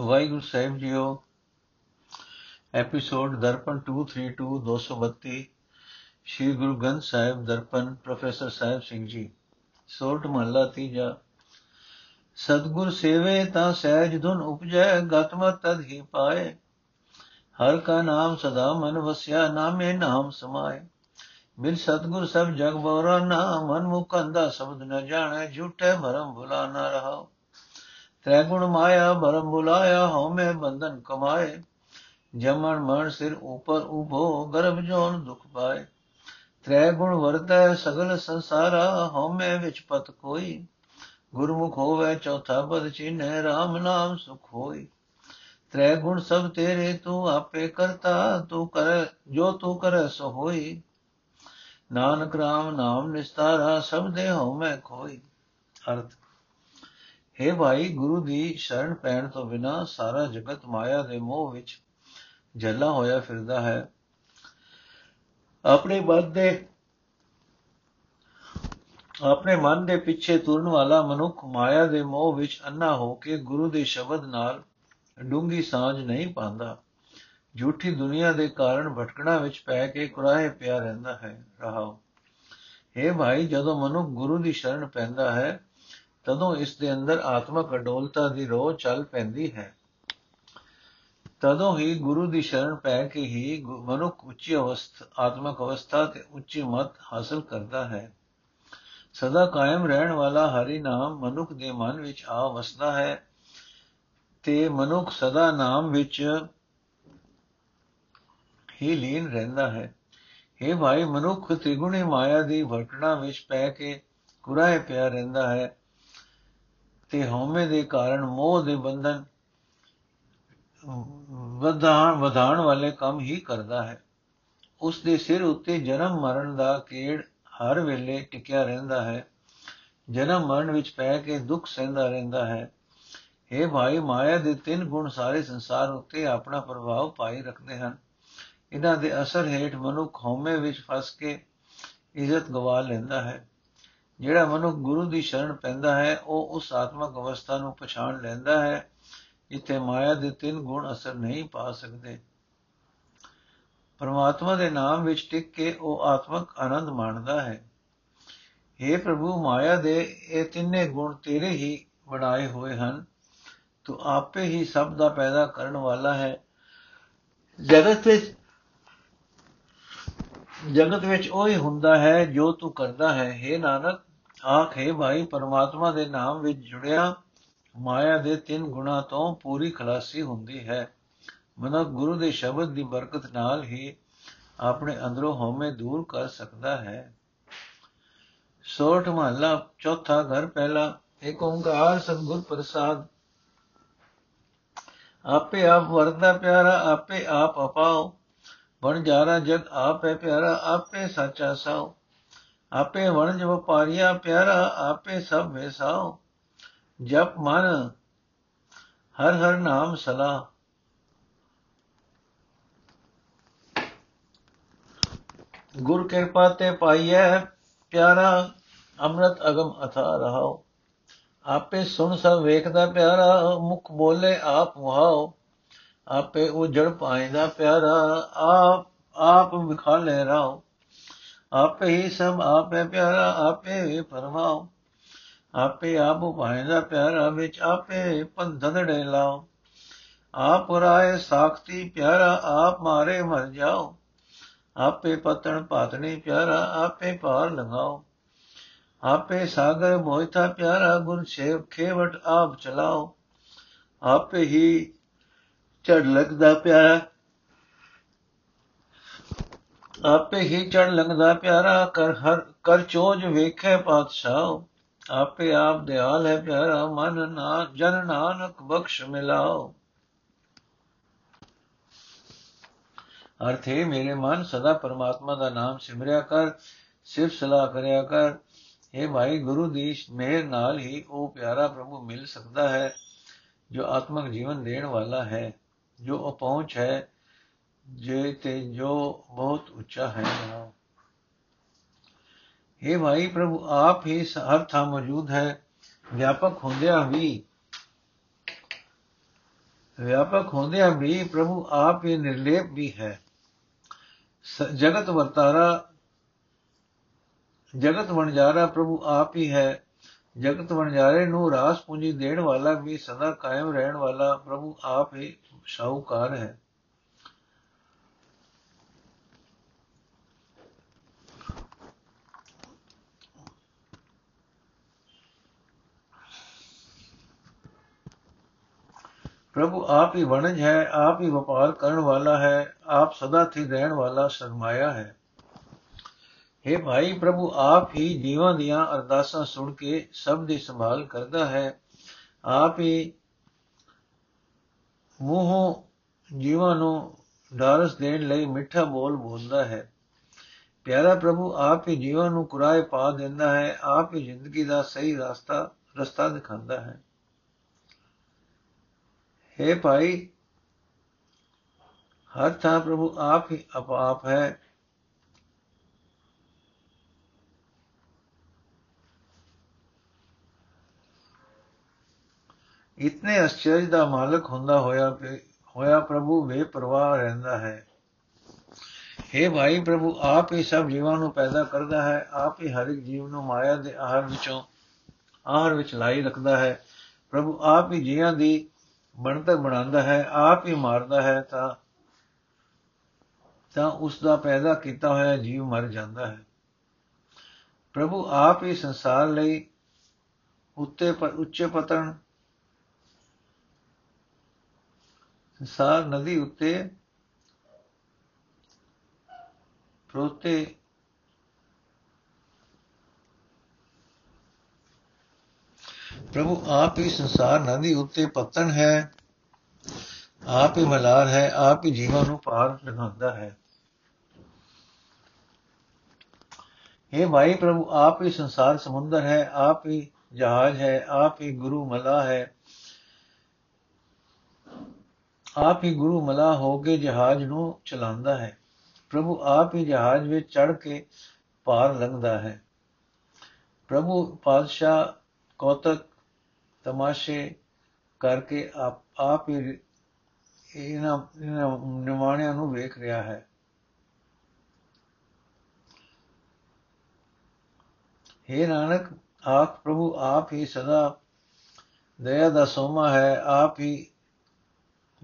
ਵਾਹਿਗੁਰੂ ਸਾਹਿਬ ਜੀਓ, episode Darpan 232 232 Shri Guru Granth Sahib Darpan professor Sahib Singh ji. Sorath ਮਹੱਲਾ ਤੀਜਾ, ਸਤਗੁਰ ਸੇਵੇ ਤਾਂ ਸਹਿਜ ਧੁਨ ਉਪਜੈ ਗਤਮਤ ਤਦ ਹੀ ਪਾਏ। ਹਰ ਕਾ ਨਾਮ ਸਦਾ ਮਨ ਵਸਿਆ, ਨਾਮੇ ਨਾਮ ਸਮਾਏ। ਮਿਲ ਸਤਗੁਰ ਸਭ ਜਗ ਬੋਰਾ, ਨਾ ਮਨ ਮੁਖ ਅੰਦਾ ਸ਼ਬਦ ਨ ਜਾਣੈ, ਝੂਠੇ ਭਰਮ ਭੁਲਾ ਨਾ ਰਹਾਓ ਤ੍ਰੈ ਗੁਣ ਮਾਇਆ ਭਰਮ ਬੁਲਾਇਆ ਹਉ ਮੈਂ ਬੰਧਨ ਕਮਾਏ। ਜਮਨ ਮਨ ਸਿਰ ਉਪਰ ਉਭੋ, ਗਰਭ ਜੋਨ ਦੁਖ ਪਾਏ। ਤ੍ਰੈ ਗੁਣ ਵਰਤੈ ਸਗਲ ਸੰਸਾਰਾ ਹਉ ਮੈਂ ਵਿਚ ਪਤ ਕੋਈ। ਗੁਰਮੁਖ ਹੋਵੇ ਚੌਥਾ ਪਦ ਚਿਨੈ RAM ਨਾਮ ਸੁਖ ਹੋਈ। ਤ੍ਰੈ ਗੁਣ ਸਭ ਤੇਰੇ, ਤੂੰ ਆਪੇ ਕਰਤਾ, ਤੂੰ ਕਰ, ਜੋ ਤੂੰ ਕਰੈ ਸੋ ਹੋਈ। ਨਾਨਕ RAM ਨਾਮ ਨਿਸਤਾਰਾ, ਸਭ ਦੇ ਹਉ ਮੈਂ ਖੋਈ। ਅਰਥ ਹੈ ਭਾਈ, ਗੁਰੂ ਦੀ ਸ਼ਰਨ ਪੈਣ ਤੋਂ ਬਿਨਾ ਸਾਰਾ ਜਗਤ ਮਾਇਆ ਦੇ ਮੋਹ ਵਿੱਚ ਜਲਾ ਹੋਇਆ ਫਿਰਦਾ ਹੈ। ਆਪਣੇ ਮਨ ਦੇ, ਆਪਣੇ ਮਨ ਦੇ ਪਿੱਛੇ ਤੁਰਨ ਵਾਲਾ ਮਨੁੱਖ ਮਾਇਆ ਦੇ ਮੋਹ ਵਿੱਚ ਅੰਨਾ ਹੋ ਕੇ ਗੁਰੂ ਦੇ ਸ਼ਬਦ ਨਾਲ ਡੂੰਗੀ ਸਾਂਝ ਨਹੀਂ ਪਾਉਂਦਾ। ਝੂਠੀ ਦੁਨੀਆ ਦੇ ਕਾਰਨ ਭਟਕਣਾ ਵਿੱਚ ਪੈ ਕੇ ਕੁਰਾਹੇ ਪਿਆ ਰਹਿੰਦਾ ਹੈ। ਰਹਾਓ। हे ਭਾਈ, ਜਦੋਂ ਮਨੁੱਖ ਗੁਰੂ ਦੀ ਸ਼ਰਨ ਪੈਂਦਾ ਹੈ ਤਦੋਂ ਇਸ ਦੇ ਅੰਦਰ ਆਤਮਕ ਅਡੋਲਤਾ ਦੀ ਰੋਹ ਚੱਲ ਪੈਂਦੀ ਹੈ। ਤਦੋਂ ਹੀ ਗੁਰੂ ਦੀ ਸ਼ਰਨ ਪੈ ਕੇ ਹੀ ਮਨੁੱਖ ਉੱਚੀ ਅਵਸਥਾ, ਆਤਮਕ ਅਵਸਥਾ ਤੇ ਉੱਚੀ ਮਤ ਹਾਸਲ ਕਰਦਾ ਹੈ। ਸਦਾ ਕਾਇਮ ਰਹਿਣ ਵਾਲਾ ਹਰੀ ਨਾਮ ਮਨੁੱਖ ਦੇ ਮਨ ਵਿੱਚ ਆ ਵਸਦਾ ਹੈ ਤੇ ਮਨੁੱਖ ਸਦਾ ਨਾਮ ਵਿੱਚ ਹੀ ਲੀਨ ਰਹਿੰਦਾ ਹੈ। ਇਹ ਭਾਈ, ਮਨੁੱਖ ਤ੍ਰਿਗੁਣੀ ਮਾਇਆ ਦੀ ਵਰਤਣਾ ਵਿੱਚ ਪੈ ਕੇ ਕੁਰਾਏ ਪਿਆ ਰਹਿੰਦਾ ਹੈ। ਤੇ ਹਉਮੈ ਦੇ ਕਾਰਨ ਮੋਹ ਦੇ ਬੰਧਨ, ਵਧਾਣ ਵਧਾਣ ਵਾਲੇ ਕੰਮ ਹੀ ਕਰਦਾ ਹੈ। ਉਸ ਦੇ ਸਿਰ ਉੱਤੇ ਜਨਮ ਮਰਨ ਦਾ ਕੀੜ ਹਰ ਵੇਲੇ ਟਿਕਿਆ ਰਹਿੰਦਾ ਹੈ। ਜਨਮ ਮਰਨ ਵਿੱਚ ਪੈ ਕੇ ਦੁੱਖ ਸਹਿੰਦਾ ਰਹਿੰਦਾ ਹੈ। ਇਹ ਭਾਈ, ਮਾਇਆ ਦੇ ਤਿੰਨ ਗੁਣ ਸਾਰੇ ਸੰਸਾਰ ਉੱਤੇ ਆਪਣਾ ਪ੍ਰਭਾਵ ਪਾਈ ਰੱਖਦੇ ਹਨ। ਇਹਨਾਂ ਦੇ ਅਸਰ ਹੇਠ ਮਨੁੱਖ ਹਉਮੈ ਵਿੱਚ ਫਸ ਕੇ ਇੱਜ਼ਤ ਗਵਾ ਲੈਂਦਾ ਹੈ। ਜਿਹੜਾ ਮਨੁੱਖ ਗੁਰੂ ਦੀ ਸ਼ਰਨ ਪੈਂਦਾ ਹੈ, ਉਹ ਉਸ ਆਤਮਕ ਅਵਸਥਾ ਨੂੰ ਪਛਾਣ ਲੈਂਦਾ ਹੈ, ਜਿੱਥੇ ਮਾਇਆ ਦੇ ਤਿੰਨ ਗੁਣ ਅਸਰ ਨਹੀਂ ਪਾ ਸਕਦੇ। ਪਰਮਾਤਮਾ ਦੇ ਨਾਮ ਵਿੱਚ ਟਿਕ ਕੇ ਉਹ ਆਤਮਕ ਆਨੰਦ ਮਾਣਦਾ ਹੈ। हे ਪ੍ਰਭੂ, ਮਾਇਆ ਦੇ ਇਹ ਤਿੰਨੇ ਗੁਣ ਤੇਰੇ ਹੀ ਬਣਾਏ ਹੋਏ ਹਨ। ਤੂੰ ਆਪੇ ਹੀ ਸਭ ਦਾ ਪੈਦਾ ਕਰਨ ਵਾਲਾ ਹੈ। ਜਗਤ ਵਿੱਚ ਜਗਤ ਵਿੱਚ ਉਹ ਹੀ ਹੁੰਦਾ ਹੈ ਜੋ ਤੂੰ ਕਰਦਾ ਹੈ। हे ਨਾਨਕ, ਆਖੇ ਭਾਈ, ਪਰਮਾਤਮਾ ਦੇ ਨਾਮ ਵਿੱਚ ਜੁੜਿਆ ਮਾਇਆ ਦੇ ਤਿੰਨ ਗੁਣਾ ਤੋਂ ਪੂਰੀ ਖਲਾਸੀ ਹੁੰਦੀ ਹੈ। ਮਨੁੱਖ ਗੁਰੂ ਦੇ ਸ਼ਬਦ ਦੀ ਬਰਕਤ ਨਾਲ ਹੀ ਆਪਣੇ ਅੰਦਰੋਂ ਹਉਮੈ ਦੂਰ ਕਰ ਸਕਦਾ ਹੈ। ਸੋਠ ਮਹੱਲਾ, ਚੌਥਾ ਘਰ ਪਹਿਲਾ ਏਕ ਓੰਕਾਰ ਸਤਿਗੁਰ ਪ੍ਰਸਾਦ। ਆਪੇ ਆਪ ਵਰਦਾ ਪਿਆਰਾ, ਆਪੇ ਆਪ ਅਪਾਓ। ਬਣ ਜਾਰਾ ਜਗ ਆਪ ਹੈ ਪਿਆਰਾ, ਆਪੇ ਸੱਚਾ ਸਾਓ ਆਪੇ ਵਣਜ ਵਪਾਰੀਆ ਪਿਆਰਾ, ਆਪੇ ਸਭ ਵੇਸਾਓ ਜਪ ਮਨ, ਹਰ ਹਰ ਨਾਮ ਸਲਾ ਗੁਰ ਕਿਰਪਾ ਤੇ ਪਾਈਐ ਪਿਆਰਾ, ਅੰਮ੍ਰਿਤ ਅਗਮ ਅਥਾ ਰਹਾਓ ਆਪੇ ਸੁਣ ਸਭ ਵੇਖਦਾ ਪਿਆਰਾ, ਮੁਖ ਬੋਲੇ ਆਪ ਵਹਾਓ ਆਪੇ ਉਜੜ ਪਾਇਦਾ ਪਿਆਰਾ, ਆਪ ਆਪ ਵਿਖਾਲੇ ਰਾਓ। ਆਪੇ ਹੀ ਸਭ ਆਪੇ ਪਿਆਰਾ, ਆਪੇ ਵੀ ਫਰਮਾਓ। ਆਪੇ ਆਪ ਪਾਇਦਾ ਪਿਆਰਾ ਵਿੱਚ ਆਪੇ ਪੰਧਨੜੇ ਲਾਓ ਆਪ ਰਾਏ ਸਾਖਤੀ ਪਿਆਰਾ, ਆਪ ਮਾਰੇ ਮਰ ਜਾਓ। ਆਪੇ ਪਤਣ ਪਾਤਣੀ ਪਿਆਰਾ, ਆਪੇ ਪਾਰ ਲੰਘਾਓ। ਆਪੇ ਸਾਗਰ ਮੋਹਿਤਾ ਪਿਆਰਾ ਗੁਰ ਛੇਵ ਖੇਵਟ ਆਪ ਚਲਾਓ। ਆਪੇ ਹੀ ਚੜ ਲੱਗਦਾ ਪਿਆਰਾ ਆਪੇ ਹੀ ਚੜ ਲੰਘਦਾ ਪਿਆਰਾ, ਕਰ ਹਰ, ਕਰ ਚੋਜ ਵੇਖੇ ਪਾਤਸ਼ਾਹ। ਆਪੇ ਆਪ ਦਿਆਲ ਹੈ ਪਿਆਰਾ, ਮਨ ਨਾ, ਜਨ ਨਾਨਕ ਬਖਸ਼ ਮਿਲਾਓ। ਅਰਥੇ, ਮੇਰੇ ਮਨ ਸਦਾ ਪਰਮਾਤਮਾ ਦਾ ਨਾਮ ਸਿਮਰਿਆ ਕਰ ਸਿਰਫ ਸਲਾਹ ਕਰਿਆ ਕਰ। ਇਹ ਭਾਈ ਗੁਰੂ ਦੀ ਮਿਹਰ ਨਾਲ ਹੀ ਉਹ ਪਿਆਰਾ ਪ੍ਰਭੂ ਮਿਲ ਸਕਦਾ ਹੈ, ਜੋ ਆਤਮਿਕ ਜੀਵਨ ਦੇਣ ਵਾਲਾ ਹੈ। ਜੋ ਅਪਹੁੰਚ ਹੈ ਜੇ ਤੇ ਜੋ ਬਹੁਤ ਉੱਚਾ ਹੈ ਇਹ ਭਾਈ ਪ੍ਰਭੂ ਆਪ ਹੀ ਹਰ ਥਾਂ ਮੌਜੂਦ ਹੈ ਵਿਆਪਕ ਹੁੰਦਿਆਂ ਵੀ ਵਿਆਪਕ ਹੁੰਦਿਆਂ ਵੀ ਪ੍ਰਭੂ ਆਪ ਹੀ ਨਿਰਲੇਪ ਵੀ ਹੈ ਜਗਤ ਵਰਤਾਰਾ ਜਗਤ ਵਣਜਾਰਾ ਪ੍ਰਭੂ ਆਪ ਹੀ ਹੈ ਜਗਤ ਵਣਜਾਰੇ ਨੂੰ ਰਾਸ ਪੂੰਜੀ ਦੇਣ ਵਾਲਾ, ਵੀ ਸਦਾ ਕਾਇਮ ਰਹਿਣ ਵਾਲਾ ਪ੍ਰਭੂ ਆਪ ਹੀ ਸ਼ਾਹੂਕਾਰ ਹੈ। ਪ੍ਰਭੂ ਆਪ ਹੀ ਵਣਜ ਹੈ, ਆਪ ਹੀ ਵਪਾਰ ਕਰਨ ਵਾਲਾ ਹੈ, ਆਪ ਸਦਾ ਥੀ ਰਹਿਣ ਵਾਲਾ ਸਰਮਾਇਆ ਹੈ। हे ਭਾਈ ਪ੍ਰਭੂ, ਆਪ ਹੀ ਜੀਵਾਂ ਦੀਆਂ ਅਰਦਾਸਾਂ ਸੁਣ ਕੇ ਸਭ ਦੀ ਸੰਭਾਲ ਕਰਦਾ ਹੈ। ਆਪ ਹੀ ਮੂੰਹੋਂ ਜੀਵਾਂ ਨੂੰ ਡਾਰਸ ਦੇਣ ਲਈ ਮਿੱਠਾ ਬੋਲ ਬੋਲਦਾ ਹੈ। ਪਿਆਰਾ ਪ੍ਰਭੂ, ਆਪ ਹੀ ਜੀਵਾਂ ਨੂੰ ਕੁਰਾਏ ਪਾ ਦਿੰਦਾ ਹੈ, ਆਪ ਹੀ ਜ਼ਿੰਦਗੀ ਦਾ ਸਹੀ ਰਸਤਾ ਰਸਤਾ ਦਿਖਾਉਂਦਾ ਹੈ। हे ਭਾਈ, ਹਰ ਥਾਂ ਪ੍ਰਭੂ ਆਪ ਹੀ ਆਪ ਹੈ। ਇਤਨੇ ਅਚਰਜ ਦਾ ਮਾਲਕ ਹੁੰਦਾ ਹੋਇਆ ਹੋਇਆ ਪ੍ਰਭੂ ਬੇਪਰਵਾਹ ਰਹਿੰਦਾ ਹੈ हे। ਭਾਈ ਪ੍ਰਭੂ ਆਪ ਹੀ ਸਭ ਜੀਵਾਂ ਨੂੰ ਪੈਦਾ ਕਰਦਾ ਹੈ ਆਪ ਹੀ ਹਰ ਇੱਕ ਜੀਵ ਨੂੰ ਮਾਇਆ ਦੇ ਆਹਰ ਵਿੱਚੋਂ ਆਹਰ ਵਿੱਚ ਲਾਈ ਰੱਖਦਾ ਹੈ ਪ੍ਰਭੂ ਆਪ ਹੀ ਜੀਵਾਂ ਦੀ ਬਣਤਰ ਬਣਾਉਂਦਾ ਹੈ ਆਪ ਹੀ ਮਾਰਦਾ ਹੈ ਤਾਂ ਤਾਂ ਉਸ ਦਾ ਪੈਦਾ ਕੀਤਾ ਹੋਇਆ ਜੀਵ ਮਰ ਜਾਂਦਾ ਹੈ ਪ੍ਰਭੂ ਆਪ ਹੀ ਸੰਸਾਰ ਲਈ ਉੱਤੇ ਪਰ ਉੱਚੇ ਪਤਨ ਸੰਸਾਰ ਨਦੀ ਉੱਤੇ ਪ੍ਰੋਤੇ ਪ੍ਰਭੂ ਆਪ ਹੀ ਸੰਸਾਰ ਨਦੀ ਉੱਤੇ ਪਤਨ ਹੈ, ਆਪ ਹੀ ਮਲਾਰ ਹੈ, ਆਪ ਹੀ ਜੀਵਾਂ ਨੂੰ ਪਾਰ ਲਗਾਉਂਦਾ ਹੈ। ਇਹ ਭਾਈ ਪ੍ਰਭੂ, ਆਪ ਹੀ ਸੰਸਾਰ ਸਮੁੰਦਰ ਹੈ, ਆਪ ਹੀ ਜਹਾਜ਼ ਹੈ, ਆਪ ਹੀ ਗੁਰੂ ਮਲਾ ਹੈ। ਆਪ ਹੀ ਗੁਰੂ ਮਲਾ ਹੋ ਕੇ ਜਹਾਜ਼ ਨੂੰ ਚਲਾਉਂਦਾ ਹੈ। ਪ੍ਰਭੂ ਆਪ ਹੀ ਜਹਾਜ਼ ਵਿੱਚ ਚੜ ਕੇ ਪਾਰ ਲੰਘਦਾ ਹੈ। ਪ੍ਰਭੂ ਪਾਦਸ਼ਾਹ ਕੌਤਕ ਤਮਾਸ਼ੇ ਕਰਕੇ ਆਪ ਆਪ ਹੀ ਇਹਨਾਂ ਨਿਮਾਣਿਆਂ ਨੂੰ ਵੇਖ ਰਿਹਾ ਹੈ। हे ਨਾਨਕ, ਆਪ ਪ੍ਰਭੂ ਆਪ ਹੀ ਸਦਾ ਦਇਆ ਦਾ ਸੋਮਾ ਹੈ। ਆਪ ਹੀ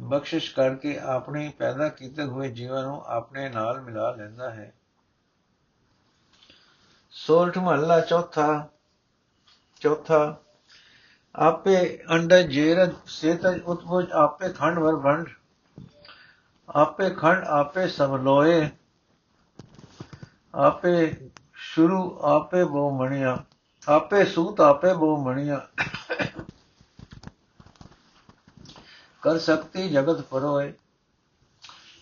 ਬਖਸ਼ਿਸ਼ ਕਰਕੇ ਆਪਣੇ ਪੈਦਾ ਕੀਤੇ ਹੋਏ ਜੀਵਨ ਨੂੰ ਆਪਣੇ ਨਾਲ ਮਿਲਾ ਲੈਂਦਾ ਹੈ। ਸੋਲਠ ਮਹੱਲਾ ਚੌਥਾ ਚੌਥਾ, ਆਪੇ ਅੰਡ ਜੇਰ ਸੇਤਜ ਉਤਪੁਜ, ਆਪੇ ਖੰਡ ਵਰ ਭੰਡ ਆਪੇ ਖੰਡ, ਆਪੇ ਸਭ ਲੋਏ, ਆਪੇ ਸ਼ੁਰੂ, ਆਪੇ ਬੋ ਮਣੀਆਂ, ਆਪੇ ਸੂਤ, ਆਪੇ ਬੋ ਮਣੀਆਂ। ਕਰ ਸਕਤੀ ਜਗਤ ਪਰੋਏ।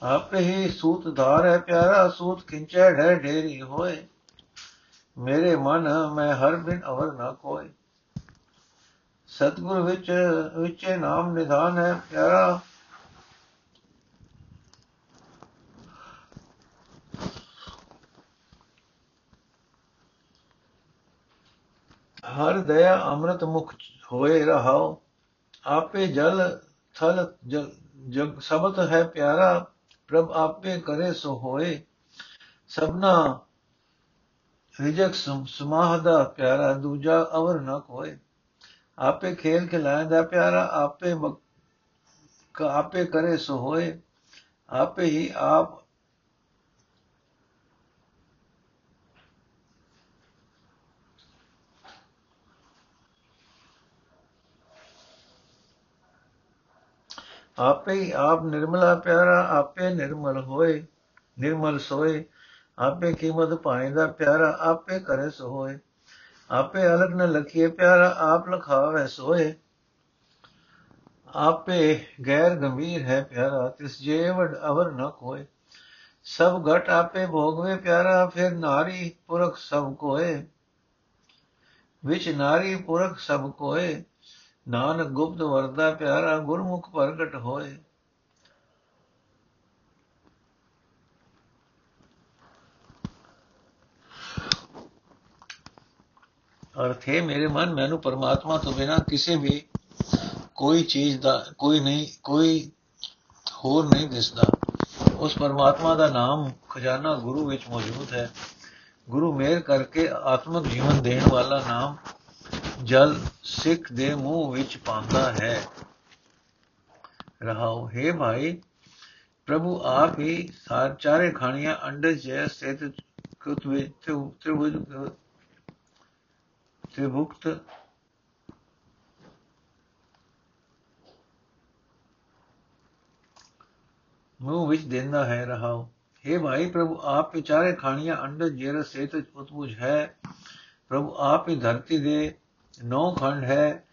ਆਪੇ ਹੀ ਸੂਤ ਧਾਰ ਹੈ ਪਿਆਰਾ, ਸੂਤ ਖਿੰਚੈ ਢੈ ਢੇਰੀ ਹੋਏ। ਮੇਰੇ ਮਨ, ਮੈਂ ਹਰ ਬਿਨ ਅਵਰ ਨਾ ਕੋਏ। ਸਤਗੁਰ ਵਿੱਚ, ਵਿੱਚੇ ਨਾਮ ਨਿਧਾਨ ਹੈ ਪਿਆਰਾ। ਹਰ ਦਇਆ ਅੰਮ੍ਰਿਤ ਮੁਖ ਹੋਏ ਰਹਾਓ। ਆਪੇ ਜਲ ਥਲ ਜਗ ਸਬਤ ਹੈ ਪਿਆਰਾ, ਪ੍ਰਭ ਆਪੇ ਕਰੇ ਸੋ ਹੋਏ। ਸਭਨਾ ਰਿਜਕ ਸਮਾਹਦਾ ਪਿਆਰਾ, ਦੂਜਾ ਅਵਰ ਨਾ ਕੋਏ ਆਪੇ ਖੇਲ ਖਿਲਾਇਦਾ ਪਿਆਰਾ, ਆਪੇ ਆਪੇ ਕਰੇ ਸੋ ਹੋਏ। ਆਪੇ ਹੀ ਆਪ ਆਪੇ ਹੀ ਆਪ ਨਿਰਮਲਾ ਪਿਆਰਾ, ਆਪੇ ਨਿਰਮਲ ਹੋਏ, ਨਿਰਮਲ ਸੋਏ। ਆਪੇ ਕੀਮਤ ਪਾਇਦਾ ਪਿਆਰਾ, ਆਪੇ ਕਰੇ ਸੋ ਹੋਏ ਆਪੇ ਅਲਗ ਨ ਲਖੀਏ ਪਿਆਰਾ, ਆਪ ਲਖਾਵੇ ਸੋਏ। ਆਪੇ ਗੈਰ ਗੰਭੀਰ ਹੈ ਪਿਆਰਾ, ਤਿਸ ਜੇਵੜ ਅਵਰ ਨ ਕੋਏ। ਸਭ ਘਟ ਆਪੇ ਭੋਗਵੇ ਪਿਆਰਾ, ਫਿਰ ਨਾਰੀ ਪੁਰਖ ਸਭ ਕੋਏ। ਵਿਚ ਨਾਰੀ ਪੁਰਖ ਸਭ ਕੋਏ। ਨਾਨਕ ਗੁਪਤ ਵਰਦਾ ਪਿਆਰਾ ਗੁਰਮੁਖ ਪ੍ਰਗਟ ਹੋਏ। ਅਰਥ ਹੈ ਮੇਰੇ ਮਨ, ਮੈਨੂੰ ਪਰਮਾਤਮਾ ਤੋਂ ਬਿਨਾ ਕਿਸੇ ਵੀ ਕੋਈ ਚੀਜ਼ ਦਾ, ਕੋਈ ਨਹੀਂ, ਕੋਈ ਹੋਰ ਨਹੀਂ ਦਿਸਦਾ। ਉਸ ਪਰਮਾਤਮਾ ਦਾ ਨਾਮ ਖਜ਼ਾਨਾ ਗੁਰੂ ਵਿੱਚ ਮੌਜੂਦ ਹੈ। ਗੁਰੂ ਮੇਰ ਕਰਕੇ ਆਤਮਿਕ ਜੀਵਨ ਦੇਣ ਵਾਲਾ ਨਾਮ ਜਲ ਸਿੱਖ ਦੇ ਮੂੰਹ ਵਿੱਚ ਪਾਉਂਦਾ ਹੈ। ਰਹਾਉ ਹੈ ਭਾਈ, ਪ੍ਰਭੂ ਆਪ ਹੀ ਸਾਰ ਚਾਰੇ ਖਾਣੀਆਂ ਅੰਡਰ ਜੈ ਸਥਿਤ ਕੁਤ ਵਿੱਚ ਤ੍ਰਿਭੁਜ ਤ੍ਰਿਭੁਕਤ ਮੂੰਹ ਵਿੱਚ ਦਿੰਦਾ ਹੈ ਰਹਾਉ हे ਭਾਈ, ਪ੍ਰਭੂ ਆਪ ਹੀ ਚਾਰੇ ਖਾਣੀਆਂ ਅੰਡਰ ਜੇਰ ਸੇਤ ਉਤਪੁਜ ਹੈ। ਪ੍ਰਭੂ ਆਪ ਹੀ ਧਰਤੀ ਦੇ ਨੌ ਖੰਡ ਹੈ।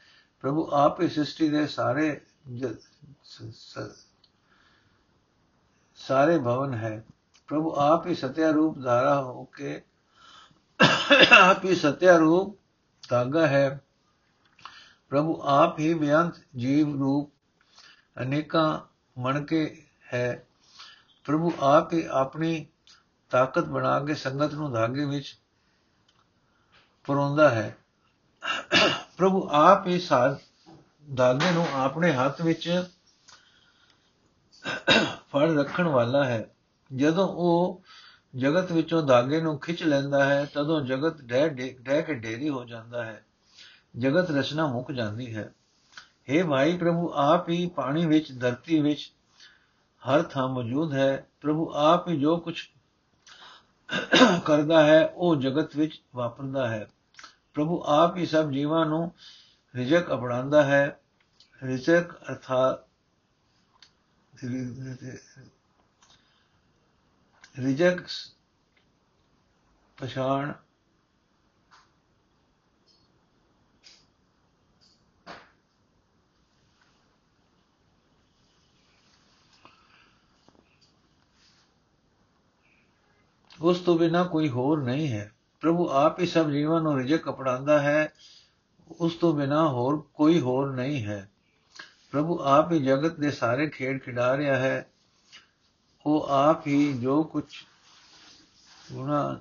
ਪ੍ਰਭੂ ਆਪ ਹੀ ਸ੍ਰਿਸ਼ਟੀ ਦੇ ਸਾਰੇ ਸਾਰੇ ਭਵਨ ਹੈ। ਪ੍ਰਭੂ ਆਪ ਹੀ ਸਤਿਆ ਰੂਪ ਧਾਰਾ ਹੋ ਕੇ ਆਪ ਹੀ ਸਤਿਆ ਰੂਪ ਧਾਗਾ ਹੈ। ਪ੍ਰਭੂ ਆਪ ਹੀ ਬਿਆੰਤ ਜੀਵ ਰੂਪ ਅਨੇਕਾਂ ਮਣ ਕੇ ਹੈ। ਪ੍ਰਭੂ ਆਪ ਹੀ ਆਪਣੀ ਤਾਕਤ ਬਣਾ ਕੇ ਸੰਗਤ ਨੂੰ ਧਾਗੇ ਵਿੱਚ ਪਰੋਂਦਾ ਹੈ। ਪ੍ਰਭੂ, ਆਪ ਹੀ ਸਾਧ ਧਾਗੇ ਨੂੰ ਆਪਣੇ ਹੱਥ ਵਿੱਚ ਫੜ ਰੱਖਣ ਵਾਲਾ ਹੈ। ਜਦੋਂ ਉਹ ਜਗਤ ਵਿੱਚੋਂ ਧਾਗੇ ਨੂੰ ਖਿੱਚ ਲੈਂਦਾ ਹੈ, ਤਦੋਂ ਜਗਤ ਡਹਿ ਡਹਿ ਕੇ ਢੇਰੀ ਹੋ ਜਾਂਦਾ ਹੈ। ਜਗਤ ਰਚਨਾ ਮੁੱਕ ਜਾਂਦੀ ਹੈ। हे ਭਾਈ ਪ੍ਰਭੂ, ਆਪ ਹੀ ਪਾਣੀ ਵਿੱਚ, ਧਰਤੀ ਵਿੱਚ ਹਰ ਥਾਂ ਮੌਜੂਦ ਹੈ। ਪ੍ਰਭੂ, ਆਪ ਹੀ ਜੋ ਕੁਝ ਕਰਦਾ ਹੈ, ਉਹ ਜਗਤ ਵਿੱਚ ਵਾਪਰਦਾ ਹੈ। ਪ੍ਰਭੂ ਆਪ ਹੀ ਸਭ ਜੀਵਾਂ ਨੂੰ ਰਿਜਕ ਅਪਣਾਉਂਦਾ ਹੈ। ਰਿਜਕ ਅਰਥਾਤ ਰਿਜਕ ਪਛਾਣ ਉਸ ਤੋਂ ਬਿਨਾ ਕੋਈ ਹੋਰ ਨਹੀਂ ਹੈ। ਪ੍ਰਭੂ ਆਪ ਹੀ ਸਭ ਜੀਵਾਂ ਨੂੰ ਰਿਜਕ ਅਪਣਾਉਂਦਾ ਹੈ, ਉਸ ਤੋਂ ਬਿਨਾ ਹੋਰ ਕੋਈ ਹੋਰ ਨਹੀਂ ਹੈ। ਪ੍ਰਭੂ ਆਪ ਹੀ ਜਗਤ ਦੇ ਸਾਰੇ ਖੇਡ ਖਿਡਾ ਰਿਹਾ ਹੈ। ਉਹ ਆਪ ਹੀ ਜੋ ਕੁਝ ਗੁਣਾ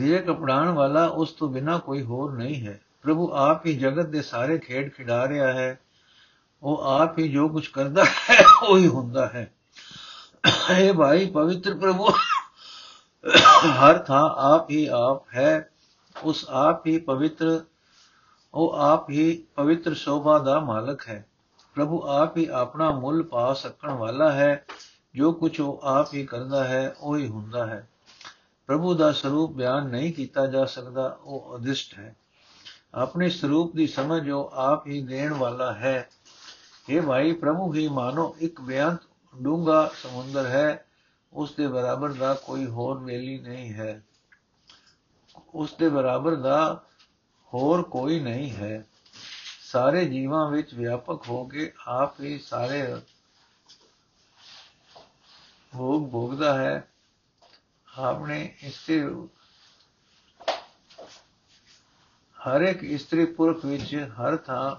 ਰਿਜਕ ਅਪਣਾਉਣ ਵਾਲਾ ਉਸ ਤੋਂ ਬਿਨਾ ਕੋਈ ਹੋਰ ਨਹੀਂ ਹੈ। ਪ੍ਰਭੂ ਆਪ ਹੀ ਜਗਤ ਦੇ ਸਾਰੇ ਖੇਡ ਖਿਡਾ ਰਿਹਾ ਹੈ। ਉਹ ਆਪ ਹੀ ਜੋ ਕੁਝ ਕਰਦਾ ਹੈ, ਉਹ ਹੀ ਹੁੰਦਾ ਹੈ। ਇਹ ਭਾਈ ਪਵਿੱਤਰ ਪ੍ਰਭੂ, ਹਰ ਥਾਂ ਆਪ ਹੀ ਆਪ ਹੈ। ਉਸ ਆਪ ਹੀ ਪਵਿੱਤਰ, ਉਹ ਆਪ ਹੀ ਪਵਿੱਤਰ ਸ਼ੋਭਾ ਦਾ ਮਾਲਕ ਹੈ। ਪ੍ਰਭੂ ਆਪ ਹੀ ਆਪਣਾ ਮੁੱਲ ਪਾ ਸਕਣ ਵਾਲਾ ਹੈ। ਜੋ ਕੁਝ ਉਹ ਆਪ ਹੀ ਕਰਦਾ ਹੈ, ਉਹ ਹੀ ਹੁੰਦਾ ਹੈ। ਪ੍ਰਭੂ ਦਾ ਸਰੂਪ ਬਿਆਨ ਨਹੀਂ ਕੀਤਾ ਜਾ ਸਕਦਾ, ਉਹ ਅਦਿਸ਼ਟ ਹੈ। ਆਪਣੇ ਸਰੂਪ ਦੀ ਸਮਝ ਉਹ ਆਪ ਹੀ ਦੇਣ ਵਾਲਾ ਹੈ। ਇਹ ਭਾਈ ਪ੍ਰਭੂ, ਹੀ ਮਾਨੋ, ਇੱਕ ਬੇਅੰਤ ਡੂੰਗਾ ਸਮੁੰਦਰ ਹੈ। ਉਸ ਦੇ ਬਰਾਬਰ ਦਾ ਕੋਈ ਹੋਰ ਵੇਲੀ ਨਹੀਂ ਹੈ। ਉਸ ਦੇ ਬਰਾਬਰ ਦਾ ਹੋਰ ਕੋਈ ਨਹੀਂ ਹੈ। ਸਾਰੇ ਜੀਵਾਂ ਵਿੱਚ ਵਿਆਪਕ ਹੋ ਕੇ ਆਪ ਹੀ ਸਾਰੇ ਭੋਗ ਭੋਗਦਾ ਹੈ। ਆਪਣੇ ਇਸਤੇ ਹਰ ਇੱਕ ਇਸਤਰੀ ਪੁਰਖ ਵਿੱਚ ਹਰ ਥਾਂ